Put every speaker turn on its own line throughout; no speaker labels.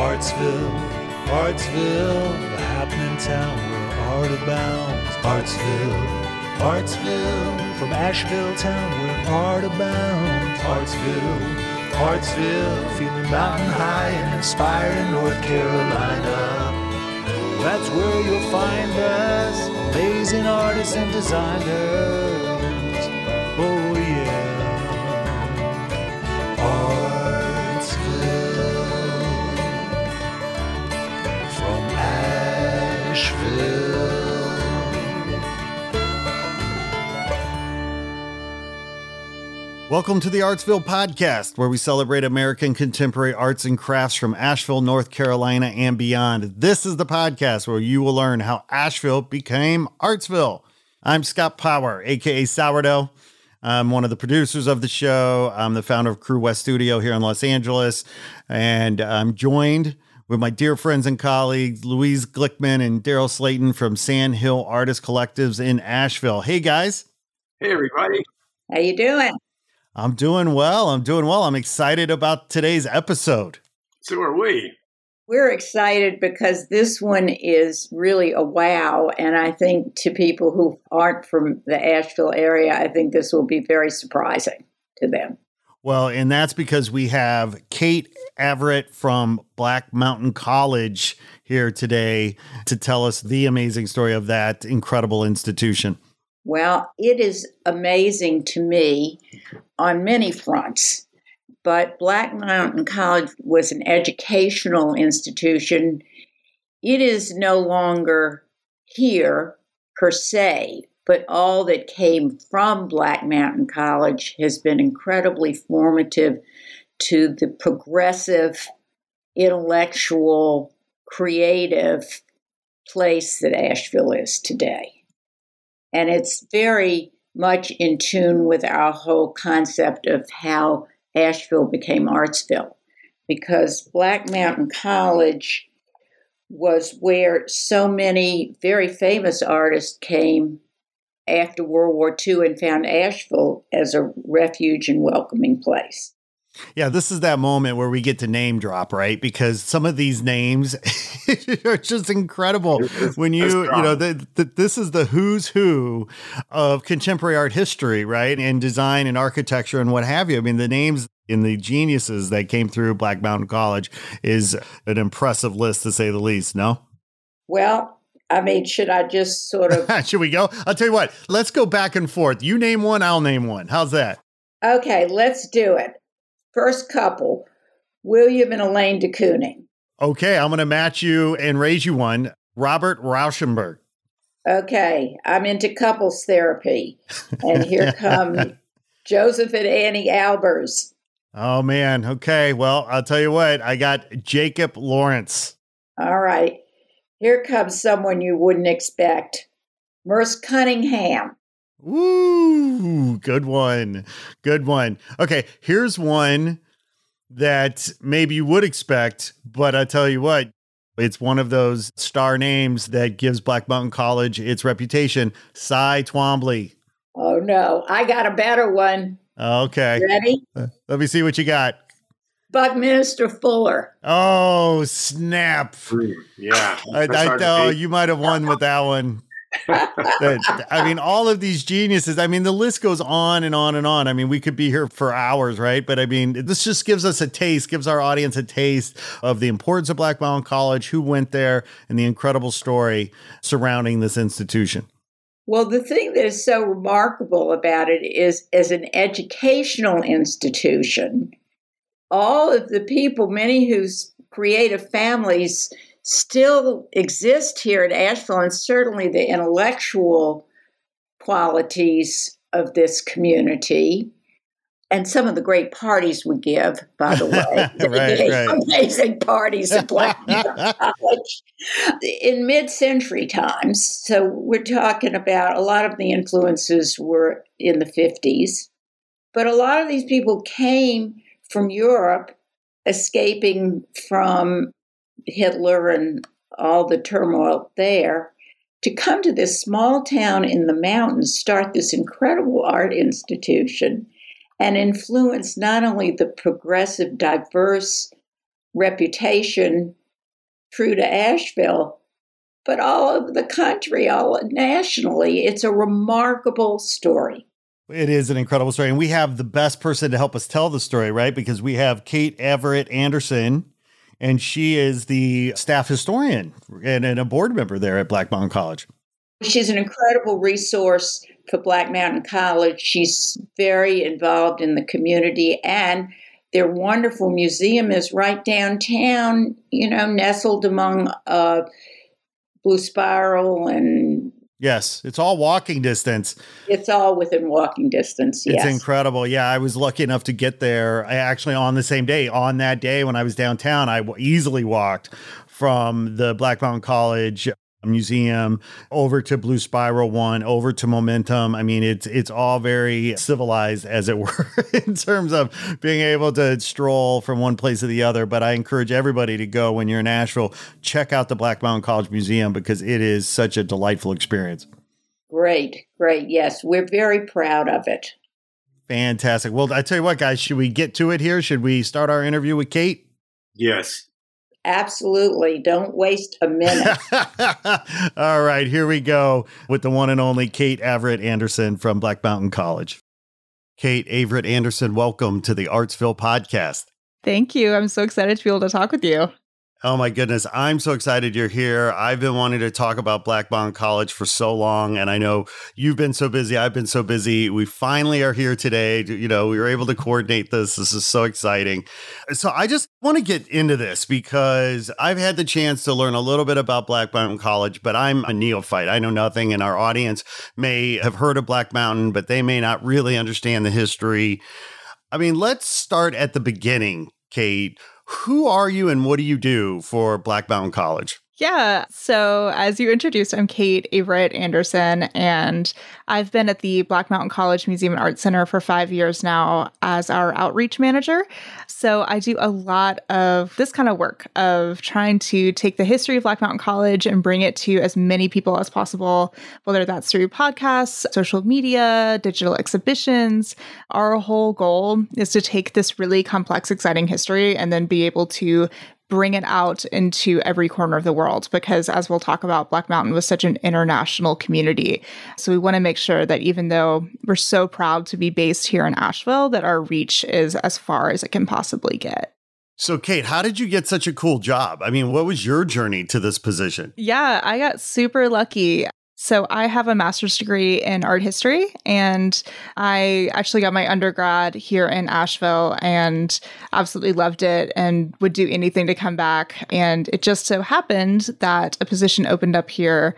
Artsville, Artsville, the happening town where art abounds. Artsville, Artsville, from Asheville town where art abounds. Artsville, Artsville, feeling mountain high and inspired in North Carolina. That's where you'll find us, amazing artists and designers.
Welcome to the Artsville Podcast, where we celebrate American contemporary arts and crafts from Asheville, North Carolina, and beyond. This is the podcast where you will learn how Asheville became Artsville. I'm Scott Power, aka Sourdough. I'm one of the producers of the show. I'm the founder of Crew West Studio here in Los Angeles, and I'm joined with my dear friends and colleagues, Louise Glickman and Daryl Slayton from Sand Hill Artist Collectives in Asheville. Hey guys.
Hey, everybody.
How you doing?
I'm doing well. I'm doing well. I'm excited about today's episode.
So are we.
We're excited because this one is really a wow. And I think to people who aren't from the Asheville area, I think this will be very surprising to them.
Well, and that's because we have Kate Averett from Black Mountain College here today to tell us the amazing story of that incredible institution.
Well, it is amazing to me on many fronts. But Black Mountain College was an educational institution. It is no longer here per se, but all that came from Black Mountain College has been incredibly formative to the progressive, intellectual, creative place that Asheville is today. And it's very much in tune with our whole concept of how Asheville became Artsville. Because Black Mountain College was where so many very famous artists came after World War II and found Asheville as a refuge and welcoming place.
Yeah, this is that moment where we get to name drop, right? Because some of these names are just incredible. When you, you know, the, the, this is the who's who of contemporary art history, right? And design and architecture and what have you. I mean, the names in the geniuses that came through Black Mountain College is an impressive list to say the least, no?
Well, I mean, should I just sort of.
should we go? I'll tell you what, let's go back and forth. You name one, I'll name one. How's that?
Okay, let's do it. First couple, William and Elaine de Kooning.
Okay, I'm going to match you and raise you one. Robert Rauschenberg.
Okay, I'm into couples therapy. And here come Josef and Anni Albers.
Oh, man. Okay, well, I'll tell you what, I got Jacob Lawrence.
All right, here comes someone you wouldn't expect Merce Cunningham.
Ooh, good one. Good one. Okay, here's one that maybe you would expect, but I tell you what, it's one of those star names that gives Black Mountain College its reputation. Cy Twombly.
Oh no, I got a better one.
Okay.
Ready?
Uh, let me see what you got.
Buckminster Fuller.
Oh, snap.
Yeah.
I, I know you might have won with that one. I mean, all of these geniuses. I mean, the list goes on and on and on. I mean, we could be here for hours, right? But I mean, this just gives us a taste, gives our audience a taste of the importance of Black Mountain College, who went there, and the incredible story surrounding this institution.
Well, the thing that is so remarkable about it is, as an educational institution, all of the people, many whose creative families still exist here in Asheville, and certainly the intellectual qualities of this community. And some of the great parties we give, by the way,
right, right.
amazing parties at Black College in mid-century times. So we're talking about a lot of the influences were in the fifties, but a lot of these people came from Europe, escaping from Hitler and all the turmoil there, to come to this small town in the mountains, start this incredible art institution, and influence not only the progressive, diverse reputation true to Asheville, but all over the country, all nationally. It's a remarkable story.
It is an incredible story. And we have the best person to help us tell the story, right? Because we have Kate Averett Anderson, and she is the staff historian and, and a board member there at Black Mountain College.
She's an incredible resource for Black Mountain College. She's very involved in the community, and their wonderful museum is right downtown, you know, nestled among uh, Blue Spiral and
Yes, it's all walking distance.
It's all within walking distance. Yes.
It's incredible. Yeah, I was lucky enough to get there. I actually on the same day, on that day when I was downtown, I easily walked from the Black Mountain College museum over to blue spiral one over to momentum. I mean it's it's all very civilized as it were in terms of being able to stroll from one place to the other. But i encourage everybody to go when you're in Asheville check out the black mountain college museum because it is such a delightful experience.
Great great. Yes we're very proud of it.
Fantastic. Well i tell you what guys should we get to it here? Should we start our interview with kate?
Yes.
Absolutely. Don't waste a minute.
All right, here we go with the one and only Kate Averett Anderson from Black Mountain College. Kate Averett Anderson, welcome to the Artsville podcast.
Thank you. I'm so excited to be able to talk with you.
Oh my goodness. I'm so excited you're here. I've been wanting to talk about Black Mountain College for so long. And I know you've been so busy. I've been so busy. We finally are here today. You know, we were able to coordinate this. This is so exciting. So I just want to get into this because I've had the chance to learn a little bit about Black Mountain College, but I'm a neophyte. I know nothing. And our audience may have heard of Black Mountain, but they may not really understand the history. I mean, let's start at the beginning, Kate who are you and what do you do for Black Mountain College?
Yeah. So, as you introduced, I'm Kate Averett Anderson, and I've been at the Black Mountain College Museum and Art Center for five years now as our outreach manager. So, I do a lot of this kind of work of trying to take the history of Black Mountain College and bring it to as many people as possible, whether that's through podcasts, social media, digital exhibitions. Our whole goal is to take this really complex, exciting history and then be able to bring it out into every corner of the world because as we'll talk about black mountain was such an international community so we want to make sure that even though we're so proud to be based here in asheville that our reach is as far as it can possibly get
so, Kate, how did you get such a cool job? I mean, what was your journey to this position?
Yeah, I got super lucky. So I have a master's degree in art history, and I actually got my undergrad here in Asheville and absolutely loved it and would do anything to come back. And it just so happened that a position opened up here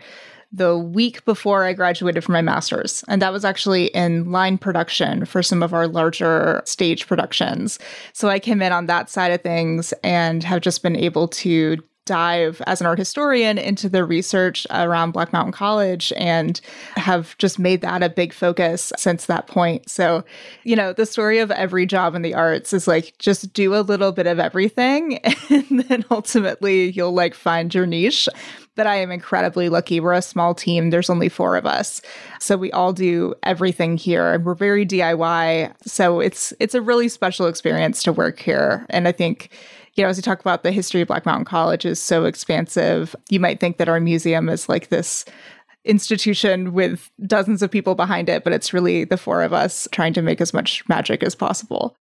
the week before I graduated from my master's. And that was actually in line production for some of our larger stage productions. So I came in on that side of things and have just been able to dive as an art historian into the research around Black Mountain College and have just made that a big focus since that point. So, you know, the story of every job in the arts is like just do a little bit of everything and then ultimately you'll like find your niche. But I am incredibly lucky. We're a small team. There's only four of us. So we all do everything here and we're very DIY. So it's it's a really special experience to work here. And I think you know, as we talk about the history of Black Mountain College is so expansive, you might think that our museum is like this institution with dozens of people behind it, but it's really the four of us trying to make as much magic as possible.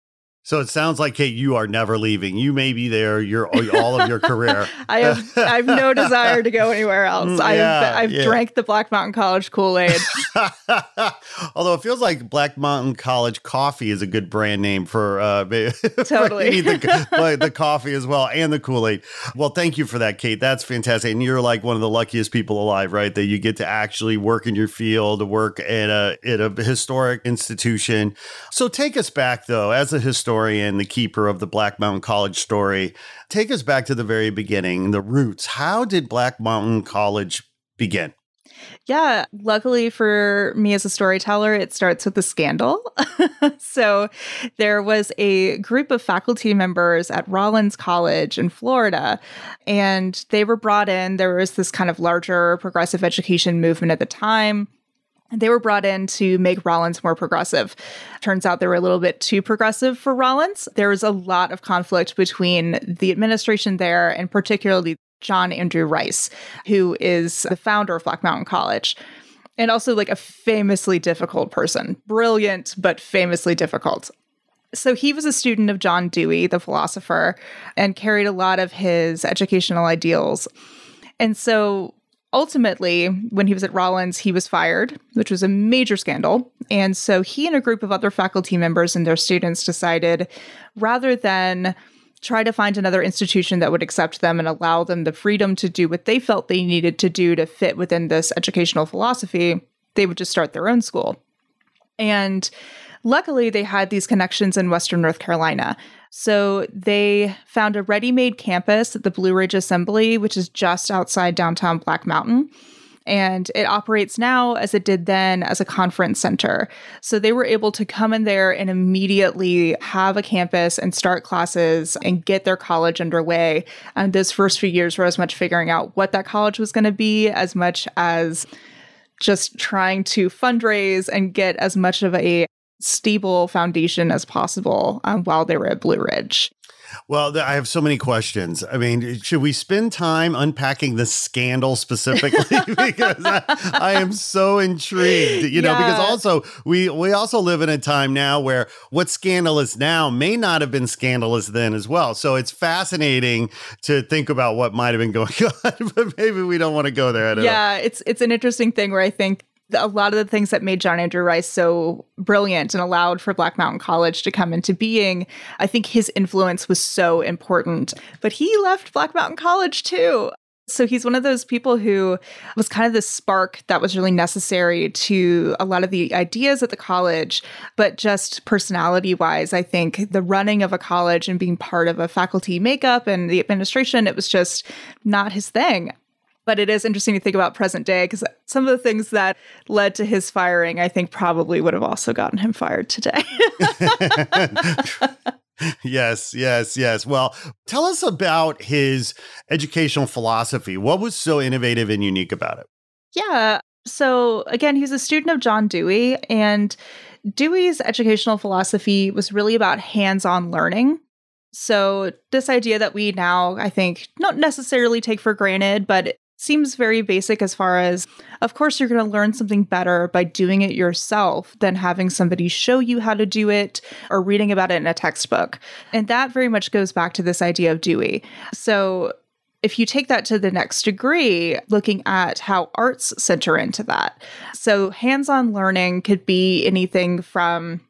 So it sounds like, Kate, you are never leaving. You may be there your all of your career.
I have I have no desire to go anywhere else. Mm, I've I've yeah. drank the Black Mountain College Kool Aid.
Although it feels like Black Mountain College coffee is a good brand name for uh,
totally
for the, the coffee as well and the Kool Aid. Well, thank you for that, Kate. That's fantastic. And you're like one of the luckiest people alive, right? That you get to actually work in your field, work at a at a historic institution. So take us back though, as a historian historian, the keeper of the Black Mountain College story. Take us back to the very beginning, the roots. How did Black Mountain College begin?
Yeah, luckily for me as a storyteller, it starts with a scandal. so there was a group of faculty members at Rollins College in Florida, and they were brought in. There was this kind of larger progressive education movement at the time They were brought in to make Rollins more progressive. Turns out they were a little bit too progressive for Rollins. There was a lot of conflict between the administration there and particularly John Andrew Rice, who is the founder of Black Mountain College and also like a famously difficult person. Brilliant, but famously difficult. So he was a student of John Dewey, the philosopher, and carried a lot of his educational ideals. And so ultimately, when he was at Rollins, he was fired, which was a major scandal. And so he and a group of other faculty members and their students decided rather than try to find another institution that would accept them and allow them the freedom to do what they felt they needed to do to fit within this educational philosophy, they would just start their own school. And luckily, they had these connections in Western North Carolina. So they found a ready made campus at the Blue Ridge Assembly, which is just outside downtown Black Mountain. And it operates now as it did then as a conference center. So they were able to come in there and immediately have a campus and start classes and get their college underway. And those first few years were as much figuring out what that college was going to be as much as just trying to fundraise and get as much of a stable foundation as possible um, while they were at Blue Ridge.
Well, I have so many questions. I mean, should we spend time unpacking the scandal specifically? because I, I, am so intrigued, you know, yeah. because also we we also live in a time now where what's scandalous now may not have been scandalous then as well. So it's fascinating to think about what might have been going on, but maybe we don't want to go there.
yeah, know. it's it's an interesting thing where I think a lot of the things that made John Andrew Rice so brilliant and allowed for Black Mountain College to come into being, I think his influence was so important. But he left Black Mountain College too. So he's one of those people who was kind of the spark that was really necessary to a lot of the ideas at the college, but just personality wise, I think the running of a college and being part of a faculty makeup and the administration, it was just not his thing. But it is interesting to think about present day because some of the things that led to his firing, I think, probably would have also gotten him fired today.
yes, yes, yes. Well, tell us about his educational philosophy. What was so innovative and unique about it?
Yeah. So, again, he was a student of John Dewey, and Dewey's educational philosophy was really about hands on learning. So, this idea that we now, I think, not necessarily take for granted, but seems very basic as far as, of course, you're going to learn something better by doing it yourself than having somebody show you how to do it or reading about it in a textbook. And that very much goes back to this idea of Dewey. So, if you take that to the next degree, looking at how arts center into that. So, hands on learning could be anything from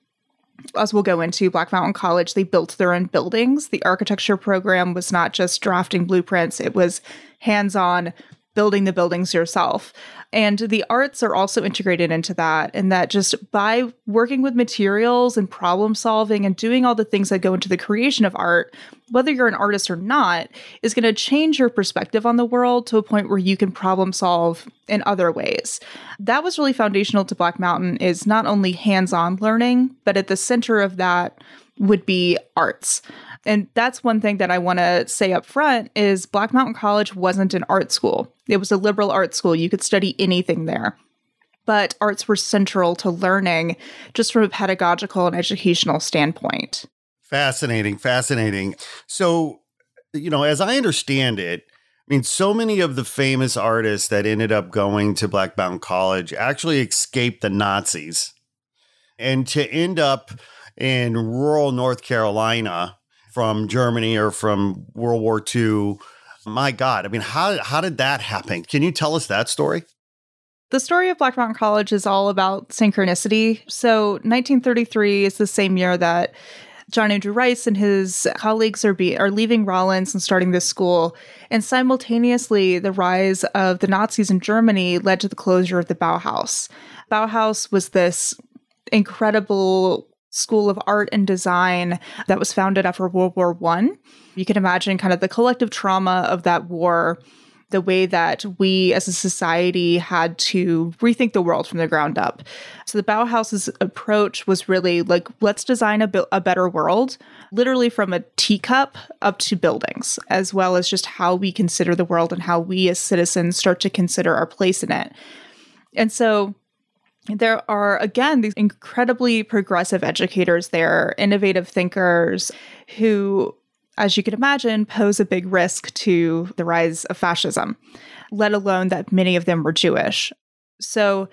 as we'll go into, Black Mountain College, they built their own buildings. The architecture program was not just drafting blueprints, it was hands on building the buildings yourself. And the arts are also integrated into that, and that just by working with materials and problem solving and doing all the things that go into the creation of art, whether you're an artist or not, is going to change your perspective on the world to a point where you can problem solve in other ways. That was really foundational to Black Mountain is not only hands-on learning, but at the center of that would be arts. And that's one thing that I want to say up front is Black Mountain College wasn't an art school. It was a liberal art school. You could study anything there. But arts were central to learning just from a pedagogical and educational standpoint.
Fascinating, fascinating. So, you know, as I understand it, I mean, so many of the famous artists that ended up going to Black Mountain College actually escaped the Nazis. And to end up in rural North Carolina from Germany or from World War II. My God, I mean, how how did that happen? Can you tell us that story?
The story of Black Mountain College is all about synchronicity. So, 1933 is the same year that John Andrew Rice and his colleagues are be, are leaving Rollins and starting this school, and simultaneously, the rise of the Nazis in Germany led to the closure of the Bauhaus. Bauhaus was this incredible School of Art and Design that was founded after World War One. You can imagine kind of the collective trauma of that war, the way that we as a society had to rethink the world from the ground up. So the Bauhaus's approach was really like, let's design a, a better world, literally from a teacup up to buildings, as well as just how we consider the world and how we as citizens start to consider our place in it. And so there are, again, these incredibly progressive educators there, innovative thinkers who, as you can imagine, pose a big risk to the rise of fascism, let alone that many of them were Jewish. So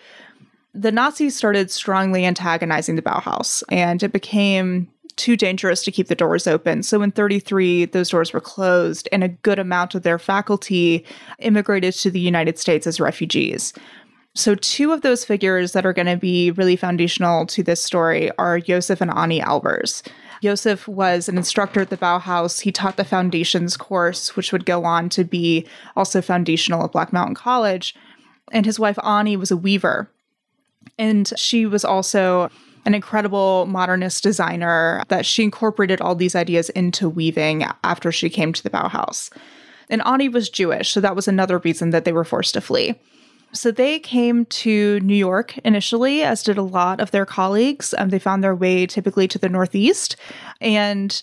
the Nazis started strongly antagonizing the Bauhaus, and it became too dangerous to keep the doors open. So in 33, those doors were closed, and a good amount of their faculty immigrated to the United States as refugees. So, two of those figures that are going to be really foundational to this story are Josef and Anni Albers. Josef was an instructor at the Bauhaus. He taught the foundations course, which would go on to be also foundational at Black Mountain College. And his wife, Anni, was a weaver. And she was also an incredible modernist designer that she incorporated all these ideas into weaving after she came to the Bauhaus. And Anni was Jewish, so that was another reason that they were forced to flee. So they came to New York initially, as did a lot of their colleagues. Um, they found their way typically to the Northeast. And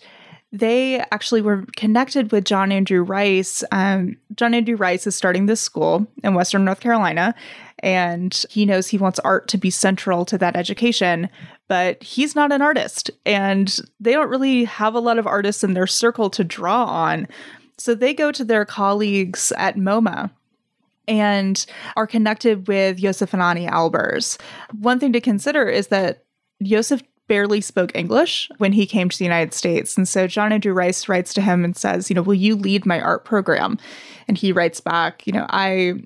they actually were connected with John Andrew Rice. Um, John Andrew Rice is starting this school in Western North Carolina, and he knows he wants art to be central to that education, but he's not an artist, and they don't really have a lot of artists in their circle to draw on. So they go to their colleagues at MoMA and are connected with Josef and Anni Albers. One thing to consider is that Josef barely spoke English when he came to the United States. And so John Andrew Rice writes to him and says, you know, will you lead my art program? And he writes back, you know, I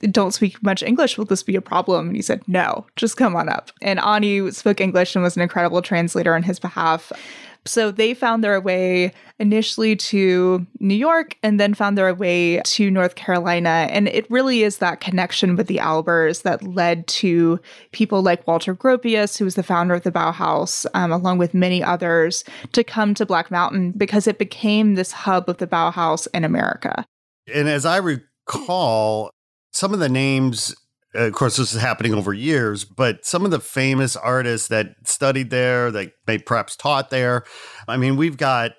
don't speak much English. Will this be a problem? And he said, no, just come on up. And Anni spoke English and was an incredible translator on his behalf. So they found their way initially to New York and then found their way to North Carolina. And it really is that connection with the Albers that led to people like Walter Gropius, who was the founder of the Bauhaus, um, along with many others, to come to Black Mountain because it became this hub of the Bauhaus in America.
And as I recall, some of the names uh, of course, this is happening over years, but some of the famous artists that studied there, that may perhaps taught there. I mean, we've got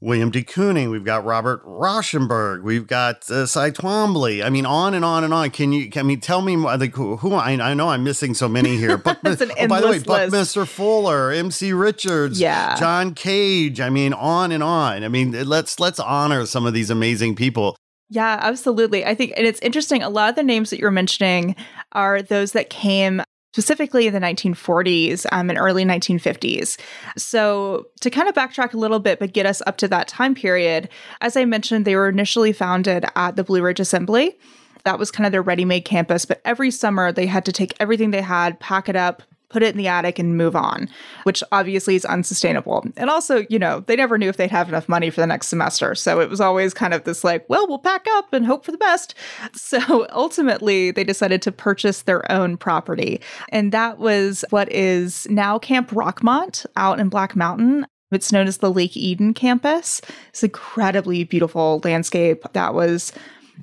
William de Kooning, we've got Robert Rauschenberg, we've got uh, Cy Twombly. I mean, on and on and on. Can you? I mean, tell me like who? who I, I know I'm missing so many here. Buck, oh, by the way, list. Buckminster Fuller, M.C. Richards,
yeah.
John Cage. I mean, on and on. I mean, let's let's honor some of these amazing people.
Yeah, absolutely. I think, and it's interesting, a lot of the names that you're mentioning are those that came specifically in the 1940s um, and early 1950s. So, to kind of backtrack a little bit, but get us up to that time period, as I mentioned, they were initially founded at the Blue Ridge Assembly. That was kind of their ready made campus, but every summer they had to take everything they had, pack it up, put it in the attic and move on, which obviously is unsustainable. And also, you know, they never knew if they'd have enough money for the next semester. So it was always kind of this like, well, we'll pack up and hope for the best. So ultimately, they decided to purchase their own property. And that was what is now Camp Rockmont out in Black Mountain. It's known as the Lake Eden campus. It's incredibly beautiful landscape that was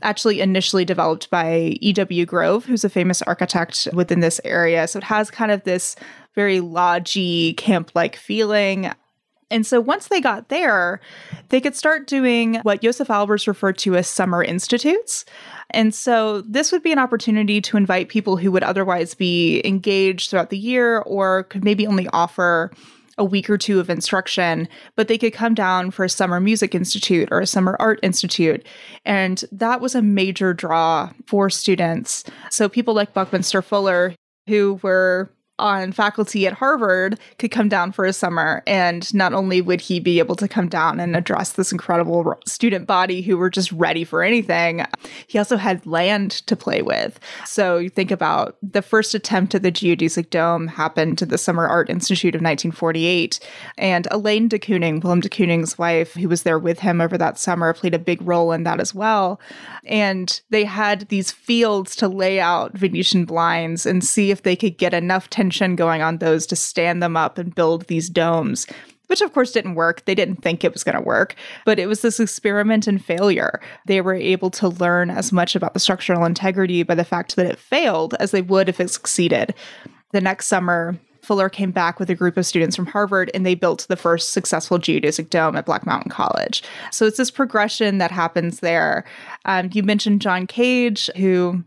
actually initially developed by E.W. Grove, who's a famous architect within this area. So it has kind of this very lodgy, camp like feeling. And so once they got there, they could start doing what Josef Albers referred to as summer institutes. And so this would be an opportunity to invite people who would otherwise be engaged throughout the year or could maybe only offer a week or two of instruction, but they could come down for a summer music institute or a summer art institute. And that was a major draw for students. So people like Buckminster Fuller, who were on faculty at Harvard could come down for a summer. And not only would he be able to come down and address this incredible student body who were just ready for anything, he also had land to play with. So you think about the first attempt at the geodesic dome happened to the Summer Art Institute of 1948. And Elaine de Kooning, Willem de Kooning's wife, who was there with him over that summer, played a big role in that as well. And they had these fields to lay out Venetian blinds and see if they could get enough tension tension going on those to stand them up and build these domes which of course didn't work. They didn't think it was going to work, but it was this experiment in failure. They were able to learn as much about the structural integrity by the fact that it failed as they would if it succeeded. The next summer, Fuller came back with a group of students from Harvard and they built the first successful geodesic dome at Black Mountain College. So it's this progression that happens there. Um, you mentioned John Cage, who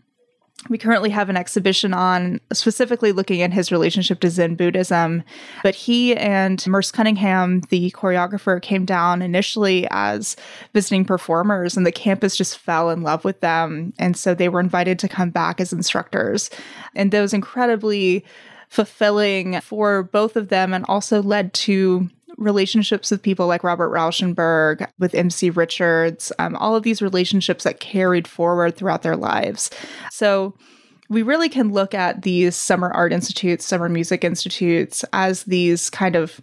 we currently have an exhibition on specifically looking at his relationship to Zen Buddhism. But he and Merce Cunningham, the choreographer, came down initially as visiting performers, and the campus just fell in love with them. And so they were invited to come back as instructors. And those incredibly fulfilling for both of them and also led to relationships with people like Robert Rauschenberg, with MC Richards, um, all of these relationships that carried forward throughout their lives. So we really can look at these summer art institutes, summer music institutes as these kind of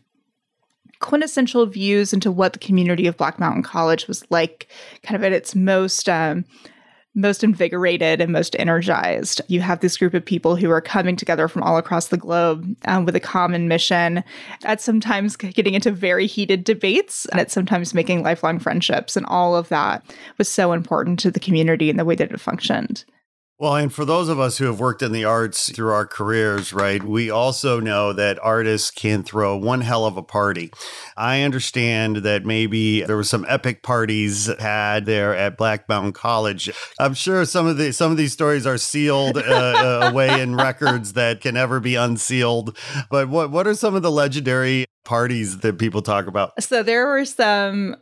quintessential views into what the community of Black Mountain College was like, kind of at its most um, most invigorated and most energized. You have this group of people who are coming together from all across the globe um, with a common mission, at sometimes getting into very heated debates, and at sometimes making lifelong friendships. And all of that was so important to the community and the way that it functioned.
Well, and for those of us who have worked in the arts through our careers, right, we also know that artists can throw one hell of a party. I understand that maybe there were some epic parties had there at Black Mountain College. I'm sure some of the some of these stories are sealed uh, uh away in records that can never be unsealed. But what what are some of the legendary parties that people talk about?
So there were some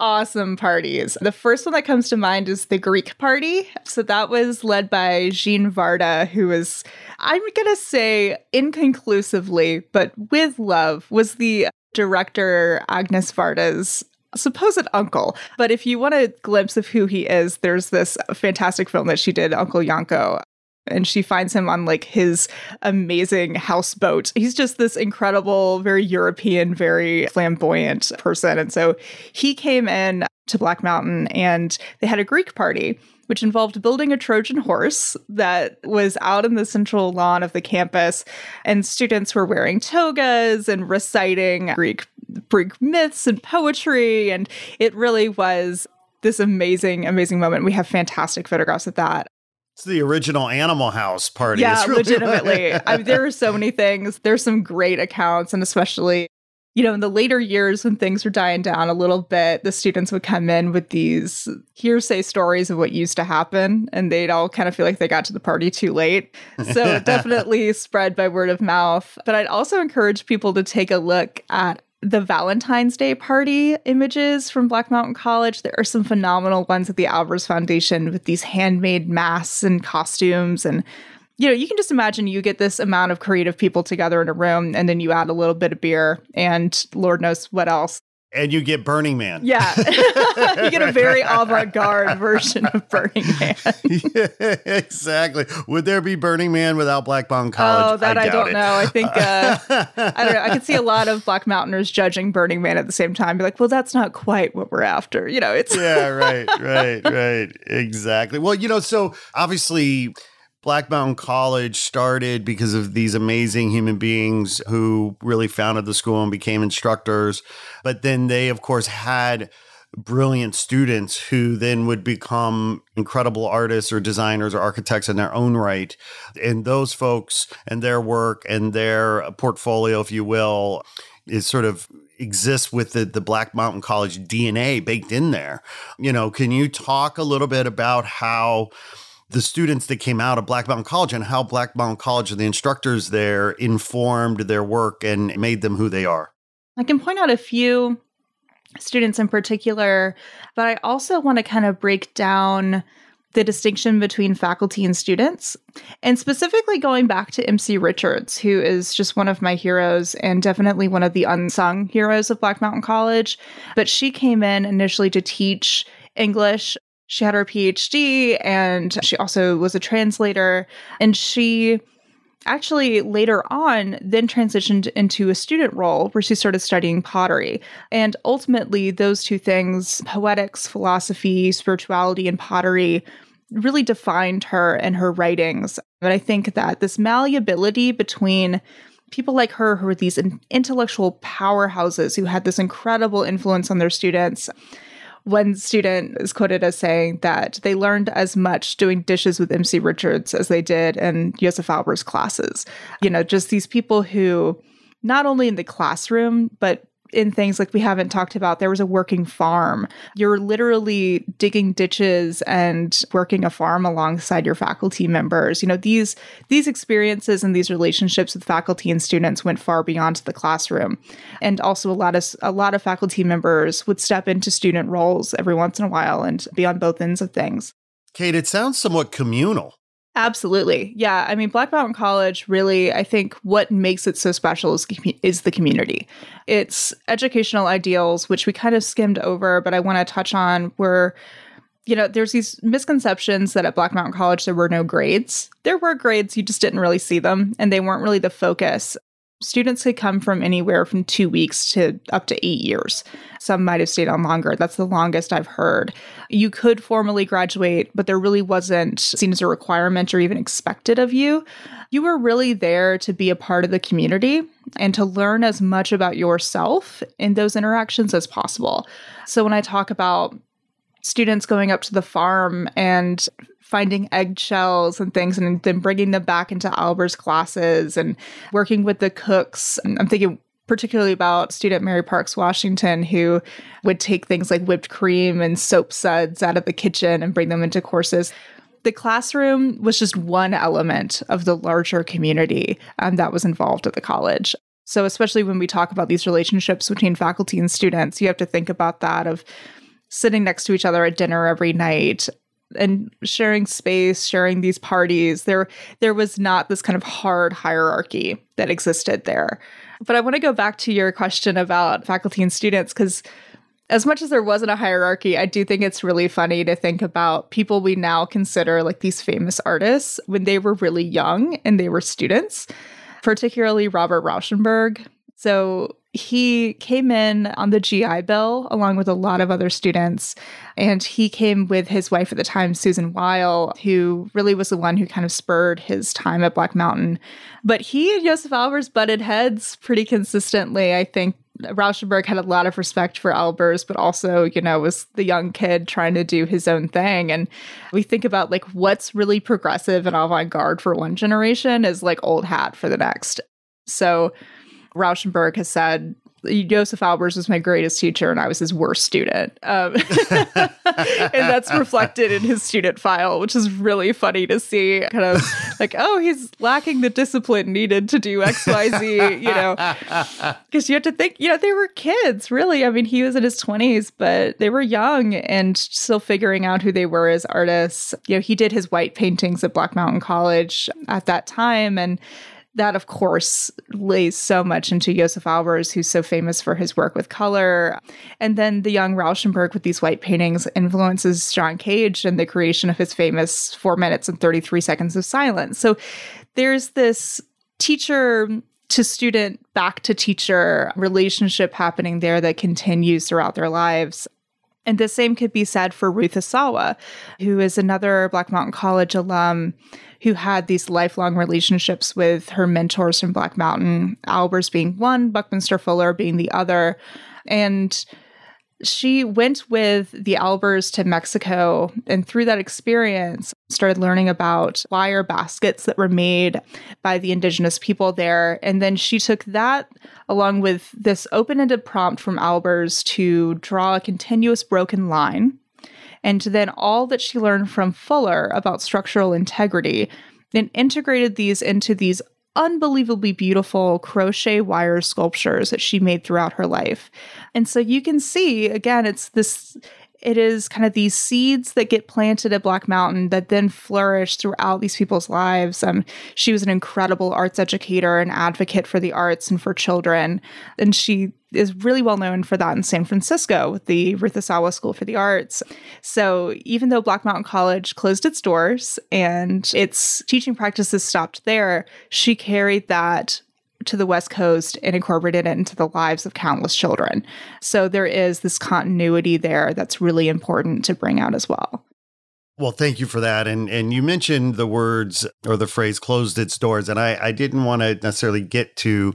awesome parties. The first one that comes to mind is the Greek party. So that was led by Jean Varda, who was, I'm going to say inconclusively, but with love, was the director Agnes Varda's supposed uncle. But if you want a glimpse of who he is, there's this fantastic film that she did, Uncle Yanko, and she finds him on like his amazing houseboat. He's just this incredible, very European, very flamboyant person. And so he came in to Black Mountain and they had a Greek party, which involved building a Trojan horse that was out in the central lawn of the campus. And students were wearing togas and reciting Greek Greek myths and poetry. And it really was this amazing, amazing moment. We have fantastic photographs of that.
It's the original Animal House party.
Yeah, really legitimately. I mean, there are so many things. There's some great accounts, and especially, you know, in the later years when things were dying down a little bit, the students would come in with these hearsay stories of what used to happen, and they'd all kind of feel like they got to the party too late. So it definitely spread by word of mouth. But I'd also encourage people to take a look at the Valentine's Day party images from Black Mountain College. There are some phenomenal ones at the Albers Foundation with these handmade masks and costumes. And, you know, you can just imagine you get this amount of creative people together in a room and then you add a little bit of beer and Lord knows what else
and you get Burning Man.
Yeah. you get a very avant garde version of Burning Man.
yeah, exactly. Would there be Burning Man without Black Mountain College?
Oh, that I, I don't
it.
know. I think, uh, I don't know. I could see a lot of Black Mountainers judging Burning Man at the same time. Be like, well, that's not quite what we're after. You know, it's.
yeah, right, right, right. Exactly. Well, you know, so obviously Black Mountain College started because of these amazing human beings who really founded the school and became instructors. But then they, of course, had brilliant students who then would become incredible artists or designers or architects in their own right. And those folks and their work and their portfolio, if you will, is sort of exists with the, the Black Mountain College DNA baked in there. You know, can you talk a little bit about how the students that came out of Black Mountain College and how Black Mountain College and the instructors there informed their work and made them who they are.
I can point out a few students in particular, but I also want to kind of break down the distinction between faculty and students. And specifically going back to MC Richards, who is just one of my heroes and definitely one of the unsung heroes of Black Mountain College. But she came in initially to teach English she had her PhD and she also was a translator. And she actually later on then transitioned into a student role where she started studying pottery. And ultimately, those two things poetics, philosophy, spirituality, and pottery really defined her and her writings. But I think that this malleability between people like her who were these intellectual powerhouses who had this incredible influence on their students one student is quoted as saying that they learned as much doing dishes with MC Richards as they did in Josef Albers' classes. You know, just these people who, not only in the classroom, but in things like we haven't talked about. There was a working farm. You're literally digging ditches and working a farm alongside your faculty members. You know, these these experiences and these relationships with faculty and students went far beyond the classroom. And also a lot of a lot of faculty members would step into student roles every once in a while and be on both ends of things.
Kate, it sounds somewhat communal.
Absolutely. Yeah. I mean, Black Mountain College really, I think what makes it so special is, is the community. Its educational ideals, which we kind of skimmed over, but I want to touch on, were you know, there's these misconceptions that at Black Mountain College there were no grades. There were grades, you just didn't really see them, and they weren't really the focus. Students could come from anywhere from two weeks to up to eight years. Some might have stayed on longer. That's the longest I've heard. You could formally graduate, but there really wasn't seen as a requirement or even expected of you. You were really there to be a part of the community and to learn as much about yourself in those interactions as possible. So when I talk about students going up to the farm and finding eggshells and things and then bringing them back into Albers' classes and working with the cooks. And I'm thinking particularly about student Mary Parks Washington, who would take things like whipped cream and soap suds out of the kitchen and bring them into courses. The classroom was just one element of the larger community um, that was involved at the college. So, especially when we talk about these relationships between faculty and students, you have to think about that of sitting next to each other at dinner every night, and sharing space, sharing these parties. There there was not this kind of hard hierarchy that existed there. But I want to go back to your question about faculty and students cuz as much as there wasn't a hierarchy, I do think it's really funny to think about people we now consider like these famous artists when they were really young and they were students, particularly Robert Rauschenberg. So he came in on the GI Bill along with a lot of other students. And he came with his wife at the time, Susan Weil, who really was the one who kind of spurred his time at Black Mountain. But he and Josef Albers butted heads pretty consistently. I think Rauschenberg had a lot of respect for Albers, but also, you know, was the young kid trying to do his own thing. And we think about like what's really progressive and avant garde for one generation is like old hat for the next. So Rauschenberg has said Josef Albers was my greatest teacher and I was his worst student. Um, and that's reflected in his student file, which is really funny to see. Kind of like, oh, he's lacking the discipline needed to do X, Y, Z, you know. Because you have to think, you know, they were kids, really. I mean, he was in his 20s, but they were young and still figuring out who they were as artists. You know, he did his white paintings at Black Mountain College at that time. And that, of course, lays so much into Josef Albers, who's so famous for his work with color. And then the young Rauschenberg with these white paintings influences John Cage and the creation of his famous four minutes and 33 seconds of silence. So there's this teacher to student, back to teacher relationship happening there that continues throughout their lives. And the same could be said for Ruth Asawa, who is another Black Mountain College alum who had these lifelong relationships with her mentors from Black Mountain, Albers being one, Buckminster Fuller being the other. And she went with the Albers to Mexico and through that experience started learning about wire baskets that were made by the indigenous people there and then she took that along with this open-ended prompt from Albers to draw a continuous broken line and then all that she learned from Fuller about structural integrity and integrated these into these unbelievably beautiful crochet wire sculptures that she made throughout her life. And so you can see again it's this it is kind of these seeds that get planted at Black Mountain that then flourish throughout these people's lives. Um, she was an incredible arts educator and advocate for the arts and for children. And she is really well known for that in San Francisco with the Ruth Asawa School for the Arts. So even though Black Mountain College closed its doors and its teaching practices stopped there, she carried that to the West Coast and incorporated it into the lives of countless children. So there is this continuity there that's really important to bring out as well.
Well, thank you for that. And and you mentioned the words or the phrase closed its doors. And I, I didn't want to necessarily get to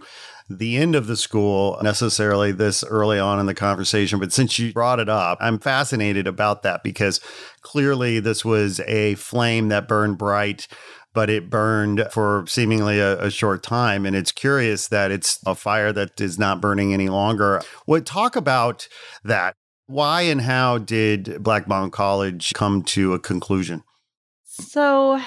the end of the school necessarily this early on in the conversation, but since you brought it up, I'm fascinated about that because clearly this was a flame that burned bright but it burned for seemingly a, a, short time. And it's curious that it's a fire that is not burning any longer. What talk about that? Why and how did Black Mountain College come to a conclusion?
So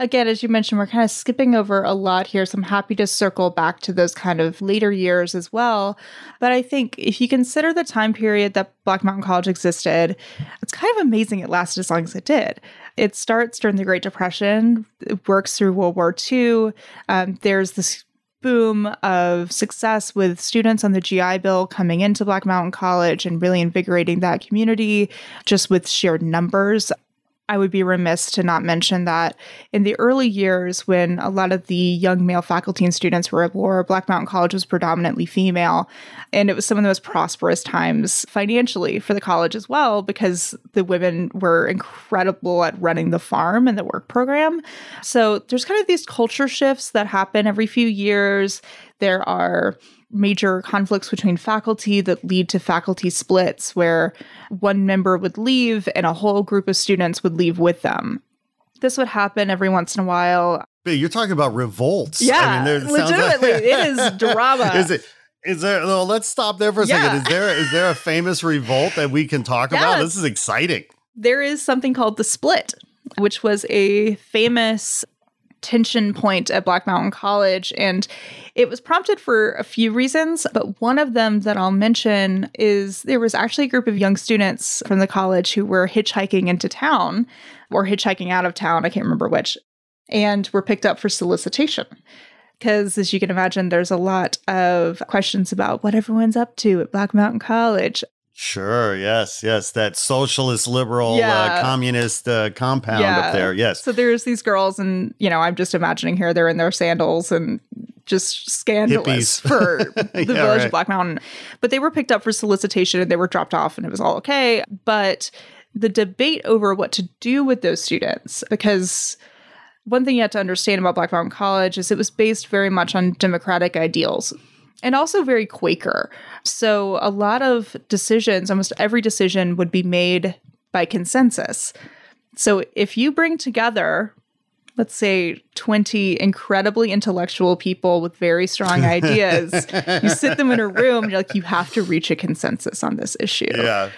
again, as you mentioned, we're kind of skipping over a lot here. So I'm happy to circle back to those kind of later years as well. But I think if you consider the time period that Black Mountain College existed, it's kind of amazing it lasted as long as it did. It starts during the Great Depression, it works through World War II. Um, there's this boom of success with students on the GI Bill coming into Black Mountain College and really invigorating that community just with sheer numbers. I would be remiss to not mention that in the early years, when a lot of the young male faculty and students were at war, Black Mountain College was predominantly female. And it was some of the most prosperous times financially for the college as well, because the women were incredible at running the farm and the work program. So there's kind of these culture shifts that happen every few years. There are major conflicts between faculty that lead to faculty splits where one member would leave and a whole group of students would leave with them. This would happen every once in a while.
You're talking about revolts.
Yeah, I mean, legitimately, like- it is drama.
is it? Is there? Well, let's stop there for a yeah. second. Is there is there a famous revolt that we can talk yeah. about? This is exciting.
There is something called the Split, which was a famous tension point at Black Mountain College. And it was prompted for a few reasons, but one of them that I'll mention is there was actually a group of young students from the college who were hitchhiking into town or hitchhiking out of town. I can't remember which, and were picked up for solicitation. Because, as you can imagine, there's a lot of questions about what everyone's up to at Black Mountain College.
Sure. Yes. Yes. That socialist, liberal, uh, yeah. uh, communist uh, compound yeah. up there. Yes.
So there's these girls, and you know, I'm just imagining here they're in their sandals and just scandalous Hippies. for the yeah, village right. of Black Mountain. But they were picked up for solicitation and they were dropped off, and it was all okay. But the debate over what to do with those students, because one thing you have to understand about Black Mountain College is it was based very much on democratic ideals and also very Quaker. So a lot of decisions, almost every decision would be made by consensus. So if you bring together, let's say, 20 incredibly intellectual people with very strong ideas, you sit them in a room, you're like, you have to reach a consensus on this issue.
Yeah.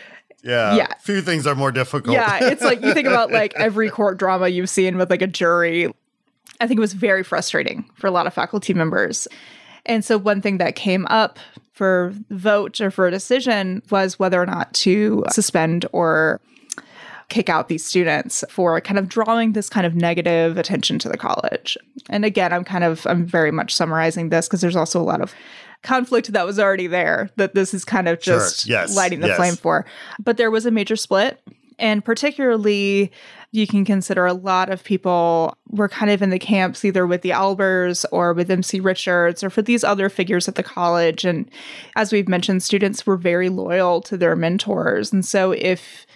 Yeah. Yeah. Few things are more difficult.
Yeah. It's like you think about like every court drama you've seen with like a jury. I think it was very frustrating for a lot of faculty members. And so, one thing that came up for vote or for a decision was whether or not to suspend or kick out these students for kind of drawing this kind of negative attention to the college. And again, I'm kind of I'm very much summarizing this because there's also a lot of conflict that was already there that this is kind of just
sure. yes.
lighting the
yes.
flame for. But there was a major split and particularly you can consider a lot of people were kind of in the camps either with the Albers or with MC Richards or for these other figures at the college. And as we've mentioned, students were very loyal to their mentors. And so if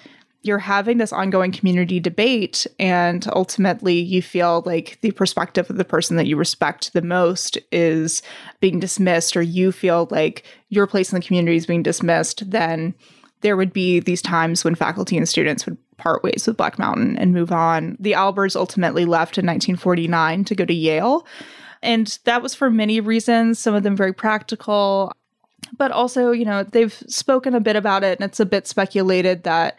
you're having this ongoing community debate and ultimately you feel like the perspective of the person that you respect the most is being dismissed or you feel like your place in the community is being dismissed then there would be these times when faculty and students would part ways with Black Mountain and move on. The Albers ultimately left in 1949 to go to Yale. And that was for many reasons, some of them very practical. But also, you know, they've spoken a bit about it, and it's a bit speculated that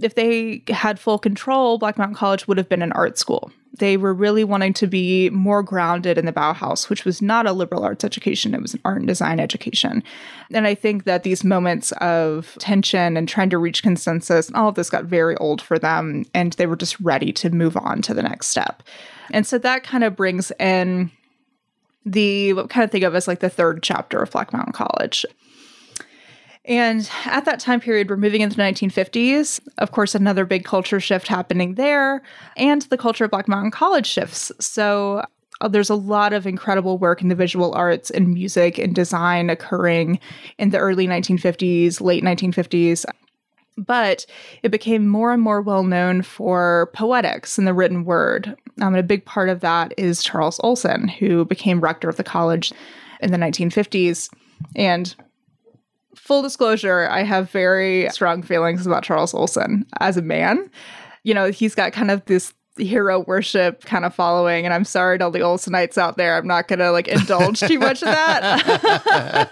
if they had full control, Black Mountain College would have been an art school. They were really wanting to be more grounded in the Bauhaus, which was not a liberal arts education, it was an art and design education. And I think that these moments of tension and trying to reach consensus, and all of this got very old for them, and they were just ready to move on to the next step. And so that kind of brings in the what kind of think of as like the third chapter of Black Mountain College. And at that time period, we're moving into the 1950s. Of course, another big culture shift happening there, and the culture of Black Mountain College shifts. So uh, there's a lot of incredible work in the visual arts and music and design occurring in the early 1950s, late 1950s. But it became more and more well known for poetics and the written word. Um, and a big part of that is Charles Olson, who became rector of the college in the 1950s. And full disclosure, I have very strong feelings about Charles Olson as a man. You know, he's got kind of this hero worship kind of following and i'm sorry to all the olsonites out there i'm not gonna like indulge too much of that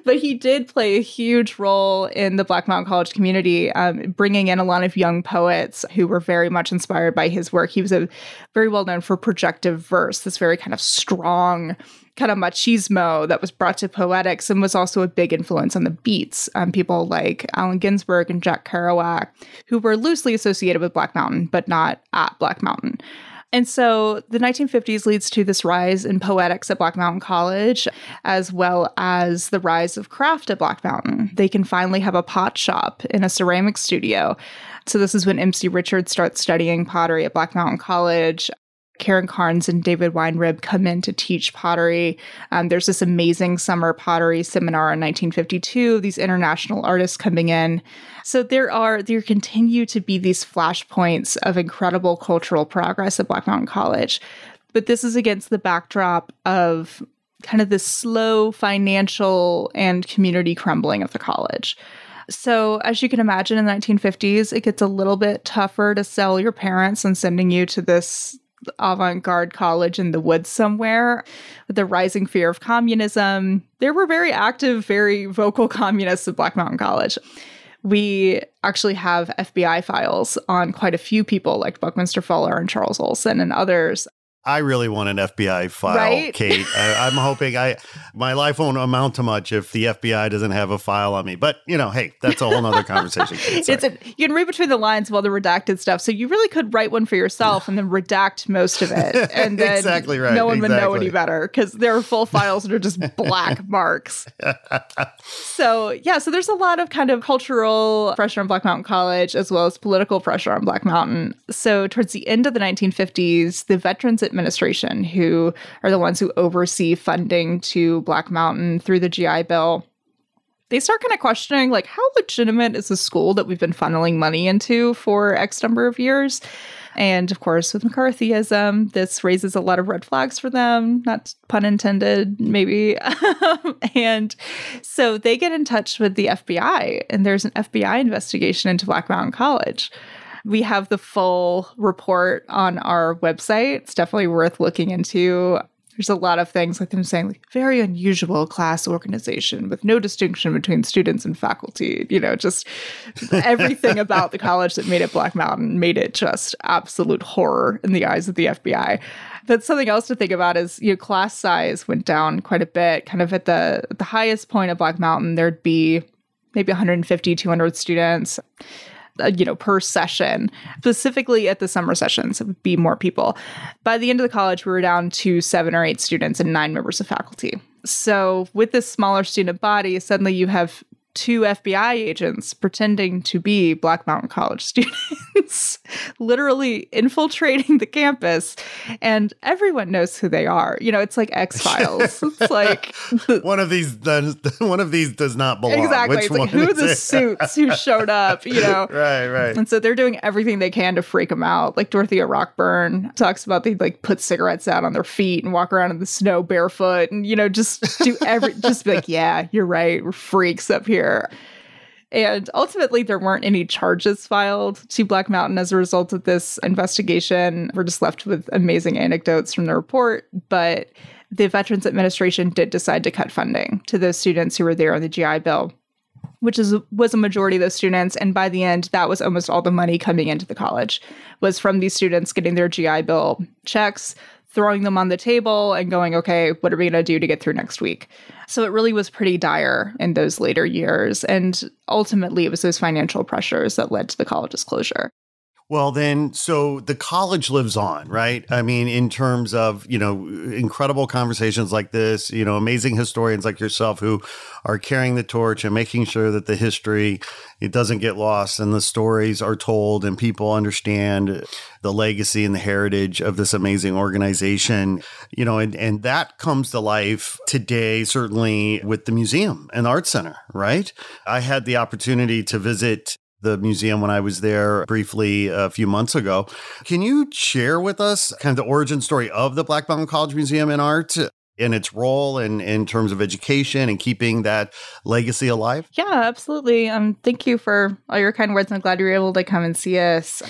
but he did play a huge role in the black mountain college community um, bringing in a lot of young poets who were very much inspired by his work he was a very well known for projective verse this very kind of strong kind of machismo that was brought to poetics and was also a big influence on the beats. Um, people like Allen Ginsberg and Jack Kerouac, who were loosely associated with Black Mountain, but not at Black Mountain. And so the 1950s leads to this rise in poetics at Black Mountain College, as well as the rise of craft at Black Mountain. They can finally have a pot shop in a ceramic studio. So this is when MC Richards starts studying pottery at Black Mountain College. Karen Karnes and David Weinrib come in to teach pottery. Um, there's this amazing summer pottery seminar in 1952. These international artists coming in. So there are there continue to be these flashpoints of incredible cultural progress at Black Mountain College, but this is against the backdrop of kind of this slow financial and community crumbling of the college. So, as you can imagine, in the 1950s, it gets a little bit tougher to sell your parents and sending you to this avant-garde college in the woods somewhere the rising fear of communism. There were very active very vocal communists at black mountain college. We actually have FBI files on quite a few people like Buckminster Fuller and Charles Olson and others
I really want an FBI file,
Right?
Kate. I, I'm hoping I my life won't amount to much if the FBI doesn't have a file on me. But you know, hey, that's a whole nother conversation. Kate.
It's a, you can read between the lines of all the redacted stuff so you really could write one for yourself and then redact most of it and then
Exactly right,
no one would know any better because there are full files that are just black marks so yeah so there's a lot of kind of cultural pressure on black mountain college as well as political pressure on black mountain so towards the end of the 1950s the veterans administration who are the ones who oversee funding to black mountain through the gi bill. They start kind of questioning like how legitimate is a school that we've been funneling money into for x number of years? And of course with mccarthyism this raises a lot of red flags for them not pun intended maybe. And so they get in touch with the fbi and there's an fbi investigation into black mountain college we have the full report on our website. It's definitely worth looking into. There's a lot of things like them saying like very unusual class organization with no distinction between students and faculty you know just everything about the college that made it black mountain made it just absolute horror in the eyes of the fbi but something else to think about is you know class size went down quite a bit. Kind of at the the highest point of black mountain there'd be maybe 150 200 students Uh, you know, per session. Specifically at the summer sessions, it would be more people. By the end of the college, we were down to seven or eight students and nine members of faculty. So with this smaller student body, suddenly you have two FBI agents pretending to be Black Mountain College students, literally infiltrating the campus, and everyone knows who they are. You know, it's like X Files. it's like
one of these does one of these does not belong.
exactly.
Which
It's like
one
who the
it?
suits who showed up? You know,
right, right.
and so they're doing everything they can to freak them out. Like Dorothea Rockburne talks about they like put cigarettes out on their feet and walk around in the snow barefoot and you know just do every just be like, yeah, you're right, we're freaks up here. And ultimately, there weren't any charges filed to Black Mountain as a result of this investigation. We're just left with amazing anecdotes from the report. But the Veterans Administration did decide to cut funding to those students who were there on the GI Bill which is was a majority of those students and by the end that was almost all the money coming into the college was from these students getting their GI bill checks throwing them on the table and going okay what are we going to do to get through next week? So it really was pretty dire in those later years. And ultimately it was those financial pressures that led to the college's closure
Well, then, so the college lives on, right? I mean, in terms of, you know, incredible conversations like this, you know, amazing historians like yourself who are carrying the torch and making sure that the history it doesn't get lost and the stories are told and people understand the legacy and the heritage of this amazing organization you know and, and that comes to life today certainly with the museum and art center right i had the opportunity to visit the museum when I was there briefly a few months ago. Can you share with us kind of the origin story of the Black Mountain College Museum in Art and its role in, in terms of education and keeping that legacy alive?
Yeah, absolutely. Um, thank you for all your kind words. I'm glad you were able to come and see us.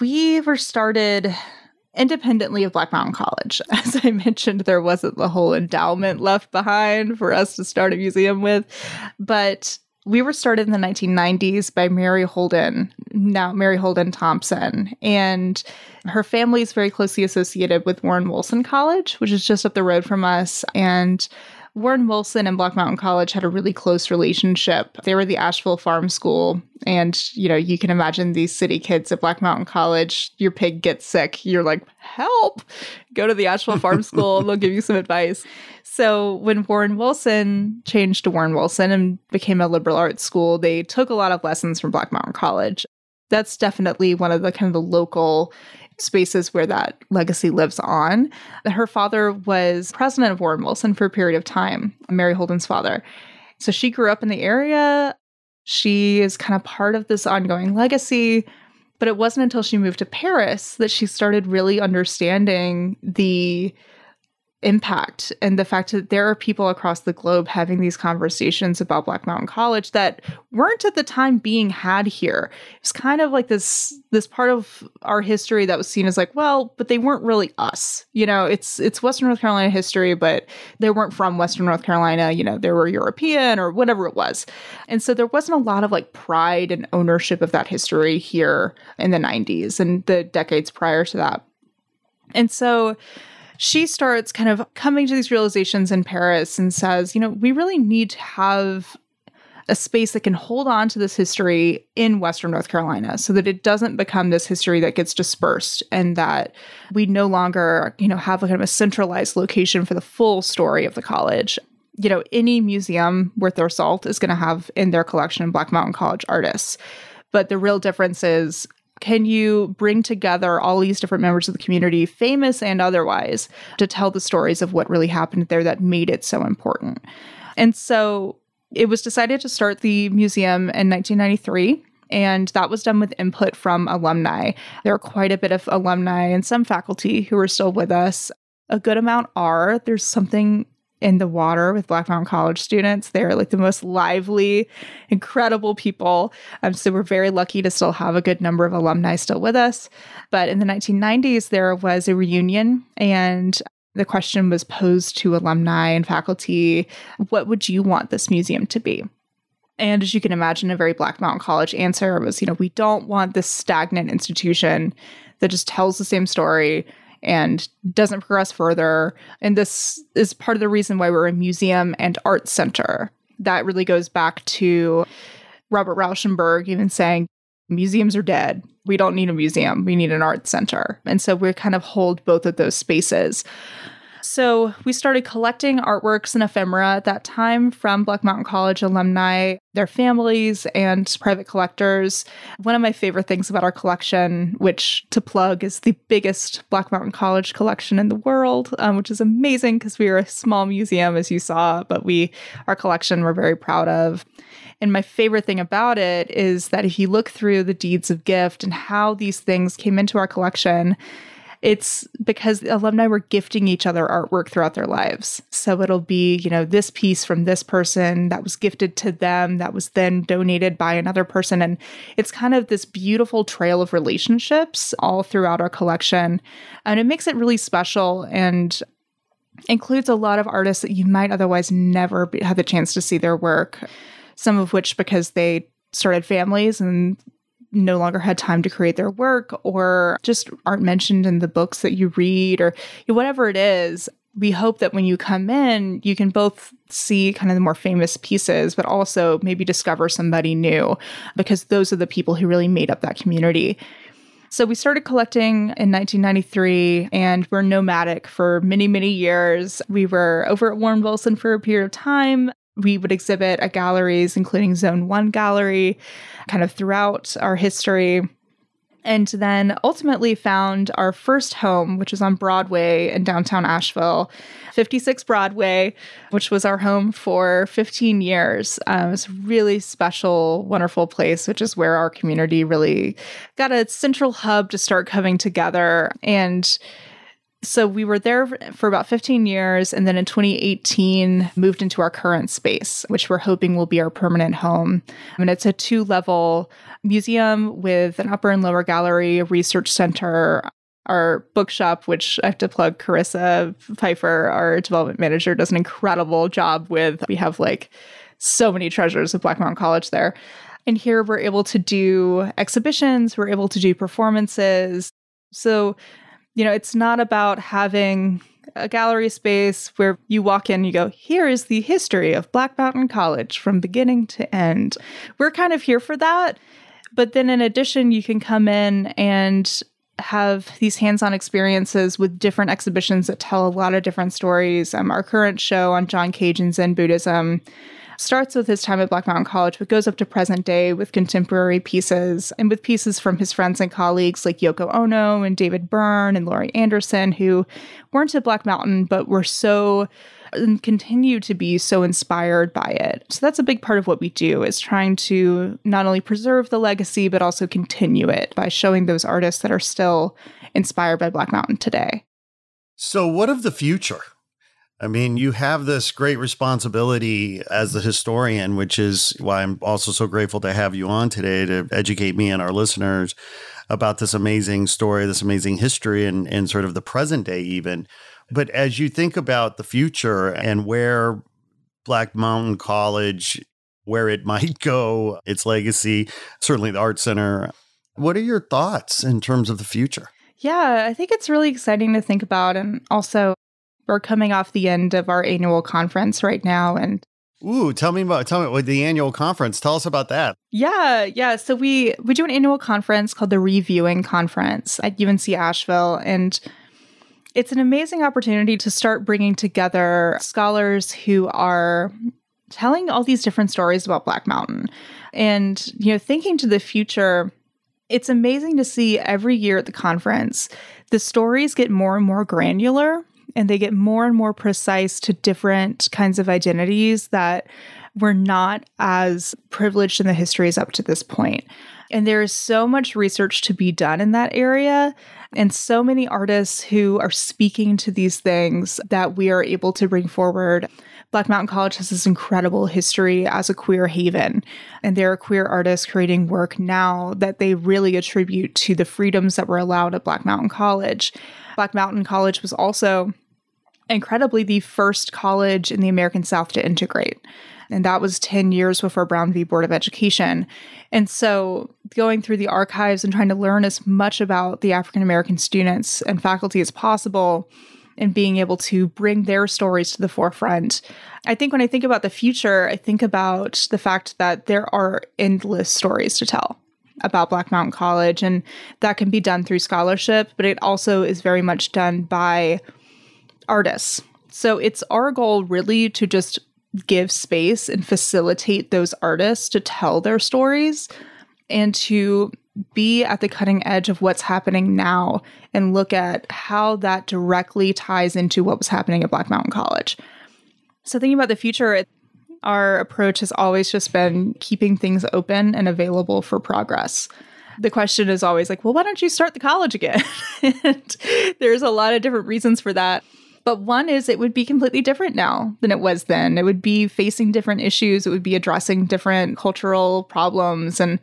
We were started independently of Black Mountain College. As I mentioned, there wasn't the whole endowment left behind for us to start a museum with. But we were started in the 1990s by Mary Holden, now Mary Holden Thompson. And her family is very closely associated with Warren Wilson College, which is just up the road from us. And Warren Wilson and Black Mountain College had a really close relationship. They were the Asheville Farm School. And, you know, you can imagine these city kids at Black Mountain College, your pig gets sick. You're like, help, go to the Asheville Farm School. They'll give you some advice. So when Warren Wilson changed to Warren Wilson and became a liberal arts school, they took a lot of lessons from Black Mountain College. That's definitely one of the kind of the local spaces where that legacy lives on. Her father was president of Warren Wilson for a period of time, Mary Holden's father. So she grew up in the area. She is kind of part of this ongoing legacy. But it wasn't until she moved to Paris that she started really understanding the impact and the fact that there are people across the globe having these conversations about Black Mountain College that weren't at the time being had here. It's kind of like this this part of our history that was seen as like, well, but they weren't really us. You know, it's it's Western North Carolina history, but they weren't from Western North Carolina, you know, they were European or whatever it was. And so there wasn't a lot of like pride and ownership of that history here in the 90s and the decades prior to that. And so she starts kind of coming to these realizations in Paris and says, you know, we really need to have a space that can hold on to this history in Western North Carolina so that it doesn't become this history that gets dispersed and that we no longer, you know, have a kind of a centralized location for the full story of the college. You know, any museum worth their salt is going to have in their collection Black Mountain College artists. But the real difference is can you bring together all these different members of the community, famous and otherwise, to tell the stories of what really happened there that made it so important? And so it was decided to start the museum in 1993 and that was done with input from alumni. There are quite a bit of alumni and some faculty who are still with us. A good amount are. There's something in the water with Black Mountain College students. They're like the most lively, incredible people. Um, so we're very lucky to still have a good number of alumni still with us. But in the 1990s, there was a reunion and the question was posed to alumni and faculty what would you want this museum to be? And as you can imagine, a very Black Mountain College answer was, you know, we don't want this stagnant institution that just tells the same story and doesn't progress further. And this is part of the reason why we're a museum and art center. That really goes back to Robert Rauschenberg even saying museums are dead. We don't need a museum, we need an art center. And so we kind of hold both of those spaces. So we started collecting artworks and ephemera at that time from Black Mountain College alumni, their families, and private collectors. One of my favorite things about our collection, which to plug is the biggest Black Mountain College collection in the world, um, which is amazing because we are a small museum, as you saw, but we our collection we're very proud of. And my favorite thing about it is that if you look through the deeds of gift and how these things came into our collection, it's because alumni were gifting each other artwork throughout their lives. So it'll be, you know, this piece from this person that was gifted to them, that was then donated by another person. And it's kind of this beautiful trail of relationships all throughout our collection. And it makes it really special and includes a lot of artists that you might otherwise never be, have the chance to see their work. Some of which because they started families and no longer had time to create their work or just aren't mentioned in the books that you read or whatever it is we hope that when you come in, you can both see kind of the more famous pieces, but also maybe discover somebody new because those are the people who really made up that community. So we started collecting in 1993 and we're nomadic for many, many years. We were over at Warren Wilson for a period of time we would exhibit at galleries, including Zone 1 Gallery, kind of throughout our history. And then ultimately found our first home, which was on Broadway in downtown Asheville, 56 Broadway, which was our home for 15 years. Um, it's a really special, wonderful place, which is where our community really got a central hub to start coming together. And So we were there for about 15 years. And then in 2018, moved into our current space, which we're hoping will be our permanent home. And it's a two level museum with an upper and lower gallery, a research center, our bookshop, which I have to plug Carissa Pfeiffer, our development manager, does an incredible job with. We have like so many treasures of Black Mountain College there. And here we're able to do exhibitions, we're able to do performances. So, you know, it's not about having a gallery space where you walk in and you go, here is the history of Black Mountain College from beginning to end. We're kind of here for that. But then in addition, you can come in and have these hands-on experiences with different exhibitions that tell a lot of different stories. Um, our current show on John Cage and Zen Buddhism starts with his time at Black Mountain College, but goes up to present day with contemporary pieces and with pieces from his friends and colleagues like Yoko Ono and David Byrne and Laurie Anderson, who weren't at Black Mountain, but were so and continue to be so inspired by it. So that's a big part of what we do is trying to not only preserve the legacy but also continue it by showing those artists that are still inspired by Black Mountain today.
So what of the future? I mean, you have this great responsibility as the historian, which is why I'm also so grateful to have you on today to educate me and our listeners about this amazing story, this amazing history, and, and sort of the present day, even. But as you think about the future and where Black Mountain College, where it might go, its legacy, certainly the Art Center, what are your thoughts in terms of the future?
Yeah, I think it's really exciting to think about. And also, we're coming off the end of our annual conference right now and
Ooh, tell me about tell me what the annual conference. Tell us about that.
Yeah, yeah. So we we do an annual conference called the Reviewing Conference at UNC Asheville and it's an amazing opportunity to start bringing together scholars who are telling all these different stories about Black Mountain and you know thinking to the future it's amazing to see every year at the conference the stories get more and more granular and they get more and more precise to different kinds of identities that were not as privileged in the histories up to this point. And there is so much research to be done in that area, and so many artists who are speaking to these things that we are able to bring forward. Black Mountain College has this incredible history as a queer haven, and there are queer artists creating work now that they really attribute to the freedoms that were allowed at Black Mountain College. Black Mountain College was also incredibly the first college in the American South to integrate. And that was 10 years before Brown v. Board of Education. And so, going through the archives and trying to learn as much about the African American students and faculty as possible, and being able to bring their stories to the forefront. I think when I think about the future, I think about the fact that there are endless stories to tell about Black Mountain College, and that can be done through scholarship, but it also is very much done by artists. So it's our goal really to just give space and facilitate those artists to tell their stories and to be at the cutting edge of what's happening now and look at how that directly ties into what was happening at Black Mountain College. So, thinking about the future, our approach has always just been keeping things open and available for progress. The question is always like, well, why don't you start the college again? and there's a lot of different reasons for that. But one is it would be completely different now than it was then. It would be facing different issues, it would be addressing different cultural problems. And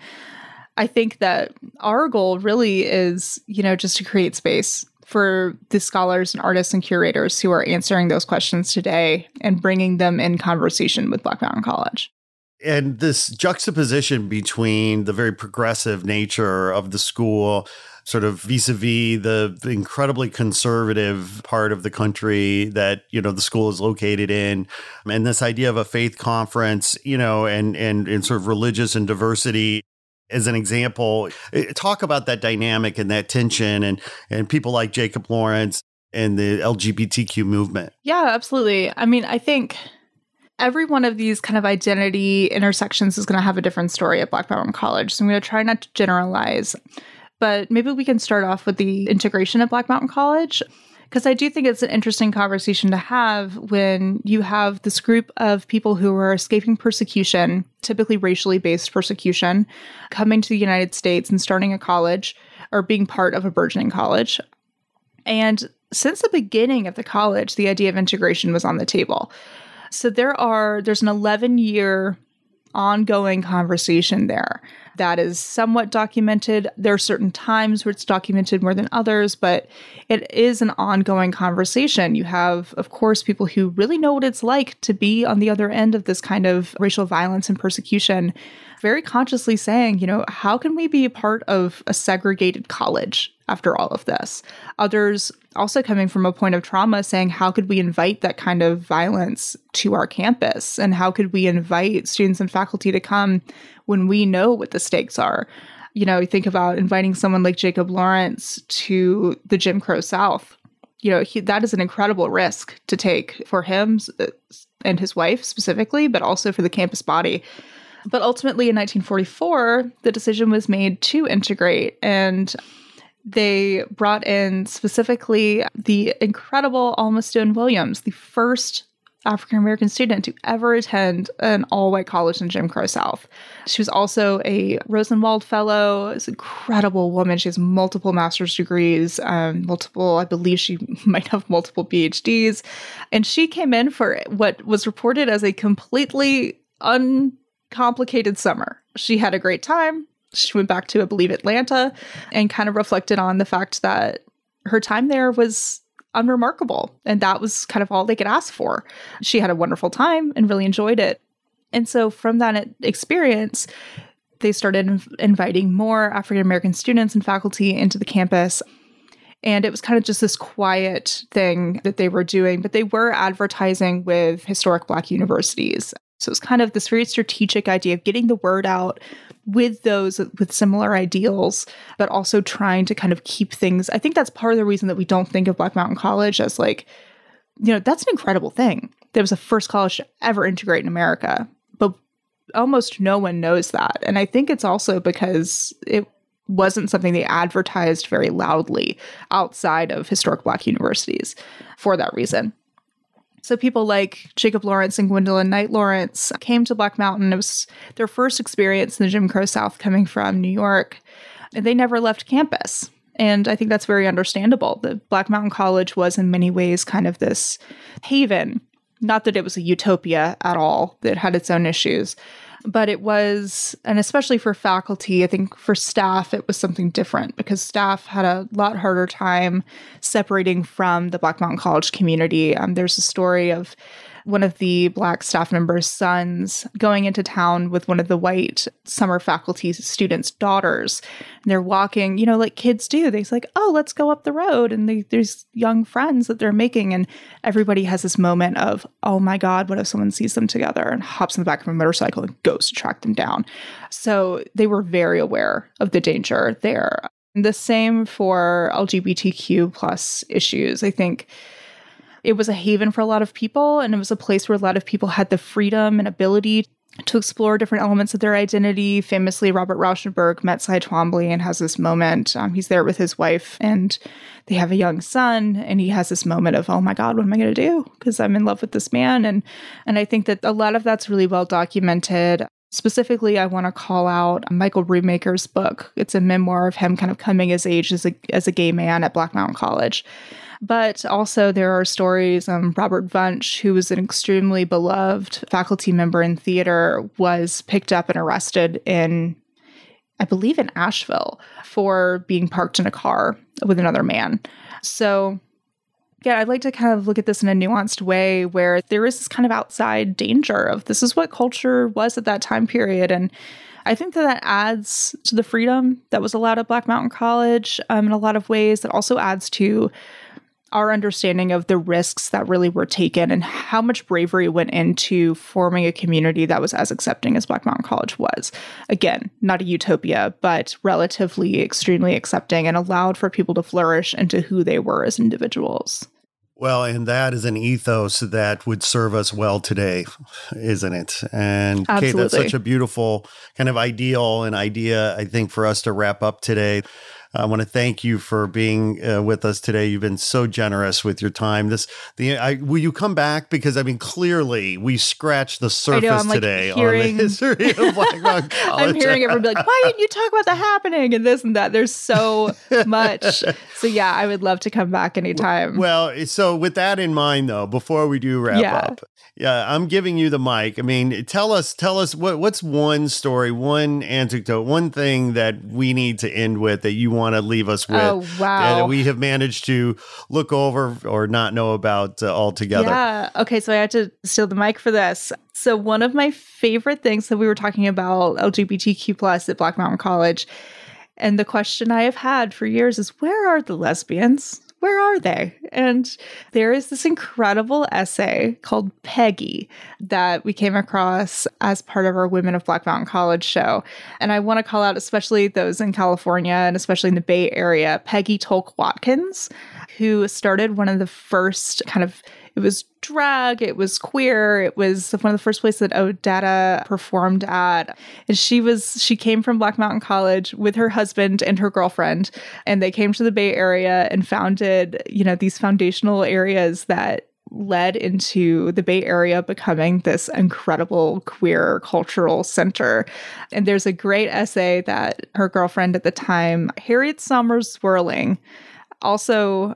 I think that our goal really is, you know, just to create space for the scholars and artists and curators who are answering those questions today and bringing them in conversation with Black Mountain College
and this juxtaposition between the very progressive nature of the school sort of vis-a-vis the incredibly conservative part of the country that you know the school is located in. And this idea of a faith conference you know and and, and sort of religious and diversity as an example. Talk about that dynamic and that tension and and people like jacob lawrence and the lgbtq movement.
Yeah absolutely. I mean i think every one of these kind of identity intersections is going to have a different story at Black Mountain College. So I'm going to try not to generalize, but maybe we can start off with the integration at Black Mountain College. Because I do think it's an interesting conversation to have when you have this group of people who are escaping persecution, typically racially based persecution, coming to the United States and starting a college or being part of a burgeoning college. And since the beginning of the college, the idea of integration was on the table. So there are there's an 11 year ongoing conversation there that is somewhat documented. There are certain times where it's documented more than others, but it is an ongoing conversation. You have, of course, people who really know what it's like to be on the other end of this kind of racial violence and persecution, very consciously saying, you know, how can we be a part of a segregated college after all of this? Others also coming from a point of trauma saying, how could we invite that kind of violence to our campus? And how could we invite students and faculty to come when we know what the stakes are? You know, think about inviting someone like Jacob Lawrence to the Jim Crow South. You know, he, that is an incredible risk to take for him and his wife specifically, but also for the campus body. But ultimately, in 1944, the decision was made to integrate. And they brought in specifically the incredible Alma Stone Williams, the first African American student to ever attend an all white college in Jim Crow South. She was also a Rosenwald Fellow, She's an incredible woman. She has multiple master's degrees, um, multiple, I believe she might have multiple PhDs. And she came in for what was reported as a completely uncomplicated summer. She had a great time she went back to, I believe, Atlanta and kind of reflected on the fact that her time there was unremarkable. And that was kind of all they could ask for. She had a wonderful time and really enjoyed it. And so from that experience, they started inv- inviting more African American students and faculty into the campus. And it was kind of just this quiet thing that they were doing, but they were advertising with historic Black universities. So it was kind of this very strategic idea of getting the word out with those with similar ideals, but also trying to kind of keep things. I think that's part of the reason that we don't think of Black Mountain College as like, you know, that's an incredible thing. That was the first college to ever integrate in America, but almost no one knows that. And I think it's also because it wasn't something they advertised very loudly outside of historic Black universities for that reason. So people like Jacob Lawrence and Gwendolyn Knight Lawrence came to Black Mountain. It was their first experience in the Jim Crow South coming from New York. And they never left campus. And I think that's very understandable. The Black Mountain College was in many ways kind of this haven. Not that it was a utopia at all, that had its own issues, but it was, and especially for faculty, I think for staff, it was something different because staff had a lot harder time separating from the Black Mountain College community. Um, there's a story of one of the black staff members' sons going into town with one of the white summer faculty students' daughters. And they're walking, you know, like kids do. They're like, oh, let's go up the road. And they, there's young friends that they're making. And everybody has this moment of, oh my God, what if someone sees them together and hops in the back of a motorcycle and goes to track them down? So they were very aware of the danger there. And The same for LGBTQ plus issues. I think it was a haven for a lot of people, and it was a place where a lot of people had the freedom and ability to explore different elements of their identity. Famously, Robert Rauschenberg met Cy Twombly and has this moment. Um, he's there with his wife, and they have a young son, and he has this moment of, "Oh my God, what am I going to do? Because I'm in love with this man." And and I think that a lot of that's really well documented. Specifically, I want to call out Michael Rumaker's book. It's a memoir of him kind of coming as age as a as a gay man at Black Mountain College. But also, there are stories. Um, Robert Wunsch, who was an extremely beloved faculty member in theater, was picked up and arrested in, I believe, in Asheville for being parked in a car with another man. So, yeah, I'd like to kind of look at this in a nuanced way where there is this kind of outside danger of this is what culture was at that time period. And I think that that adds to the freedom that was allowed at Black Mountain College um, in a lot of ways. That also adds to our understanding of the risks that really were taken and how much bravery went into forming a community that was as accepting as Black Mountain College was. Again, not a utopia, but relatively extremely accepting and allowed for people to flourish into who they were as individuals.
Well, and that is an ethos that would serve us well today, isn't it? And. Kate, that's such a beautiful kind of ideal and idea, I think, for us to wrap up today. I want to thank you for being uh, with us today. You've been so generous with your time. This, the, I, will you come back? Because I mean, clearly we scratched the surface
know, I'm, like,
today
hearing-
on the history of Black Mountain College.
I'm hearing everyone be like, why didn't you talk about the happening and this and that? There's so much. So yeah, I would love to come back anytime.
Well, so with that in mind, though, before we do wrap
Yeah.
up, yeah, I'm giving you the mic. I mean, tell us, tell us what what's one story, one anecdote, one thing that we need to end with that you want to leave us with.
oh wow.
That we have managed to look over or not know about uh, altogether.
Yeah. Okay. So I had to steal the mic for this. So one of my favorite things that we were talking about LGBTQ plus at Black Mountain College, and the question I have had for years is, where are the lesbians? Where are they? And there is this incredible essay called Peggy that we came across as part of our Women of Black Mountain College show. And I want to call out especially those in California and especially in the Bay Area, Peggy Tolk Watkins, who started one of the first kind of it was drag, it was queer, it was one of the first places that Odetta performed at. And she was she came from Black Mountain College with her husband and her girlfriend, and they came to the Bay Area and founded, you know, these foundational areas that led into the Bay Area becoming this incredible queer cultural center. And there's a great essay that her girlfriend at the time, Harriet Sohmers Zwerling, also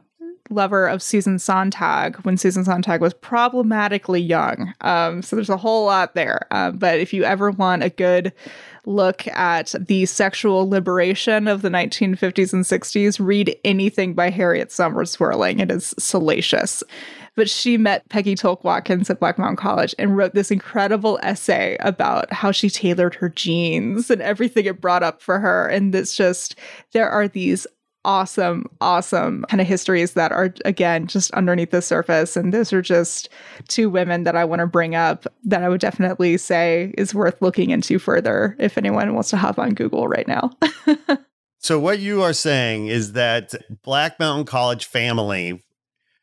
lover of Susan Sontag when Susan Sontag was problematically young. Um, so there's a whole lot there. Um, but if you ever want a good look at the sexual liberation of the 1950s and 60s, read anything by Harriet Sohmers Zwerling. It is salacious. But she met Peggy Tolk Watkins at Black Mountain College and wrote this incredible essay about how she tailored her jeans and everything it brought up for her. And it's just, there are these awesome, awesome kind of histories that are, again, just underneath the surface. And those are just two women that I want to bring up that I would definitely say is worth looking into further if anyone wants to hop on Google right now.
So what you are saying is that Black Mountain College family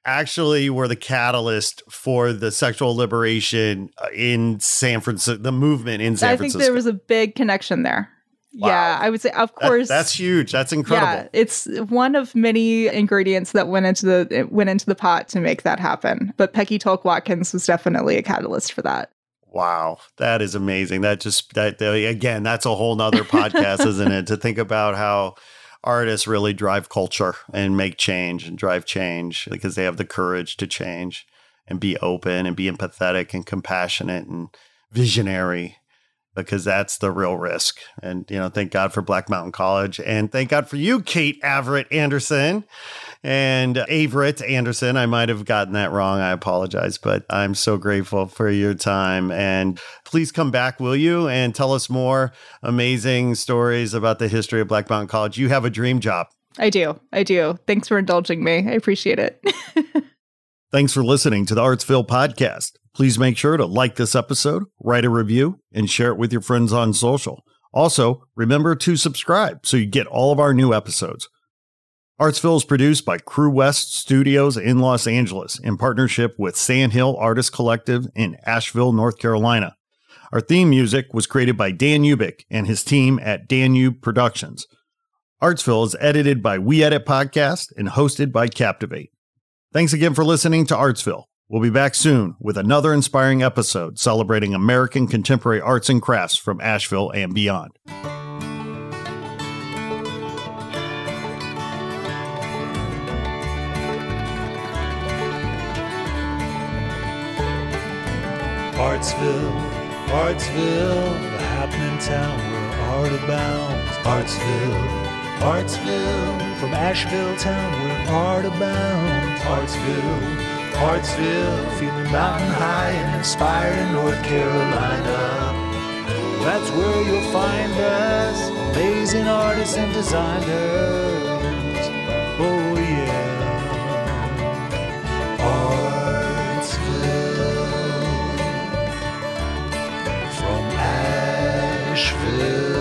actually were the catalyst for the sexual liberation uh, in San Francisco, the movement in San Francisco.
I think
Francisco.
there was a big connection there.
Wow.
Yeah, I would say, of
That-
course.
that's huge. That's incredible.
Yeah, it's one of many ingredients that went into the went into the pot to make that happen. But Peggy Tolk Watkins was definitely a catalyst for that.
Wow, that is amazing. That just that that- again, that's a whole nother podcast, isn't it? To think about how artists really drive culture and make change and drive change because they have the courage to change and be open and be empathetic and compassionate and visionary because that's the real risk. And you know, thank God for Black Mountain College and thank God for you, Kate Averett Anderson and Averett Anderson. I might have gotten that wrong. I apologize, but I'm so grateful for your time. And please come back, will you, and tell us more amazing stories about the history of Black Mountain College. You have a dream job.
I do. I do. Thanks for indulging me. I appreciate it.
Thanks for listening to the Artsville podcast. Please make sure to like this episode, write a review, and share it with your friends on social. Also, remember to subscribe so you get all of our new episodes. Artsville is produced by Crew West Studios in Los Angeles in partnership with Sandhill Artist Collective in Asheville, North Carolina. Our theme music was created by Dan Ubik and his team at Danube Productions. Artsville is edited by We Edit Podcast and hosted by Captivate. Thanks again for listening to Artsville. We'll be back soon with another inspiring episode celebrating American contemporary arts and crafts from Asheville and beyond.
Artsville, Artsville, the happening town where art abounds. Artsville, Artsville, from Asheville town where art abounds. Artsville, Artsville, feeling mountain high and inspiring North Carolina. That's where you'll find us, amazing artists and designers. Oh yeah, Artsville from Asheville.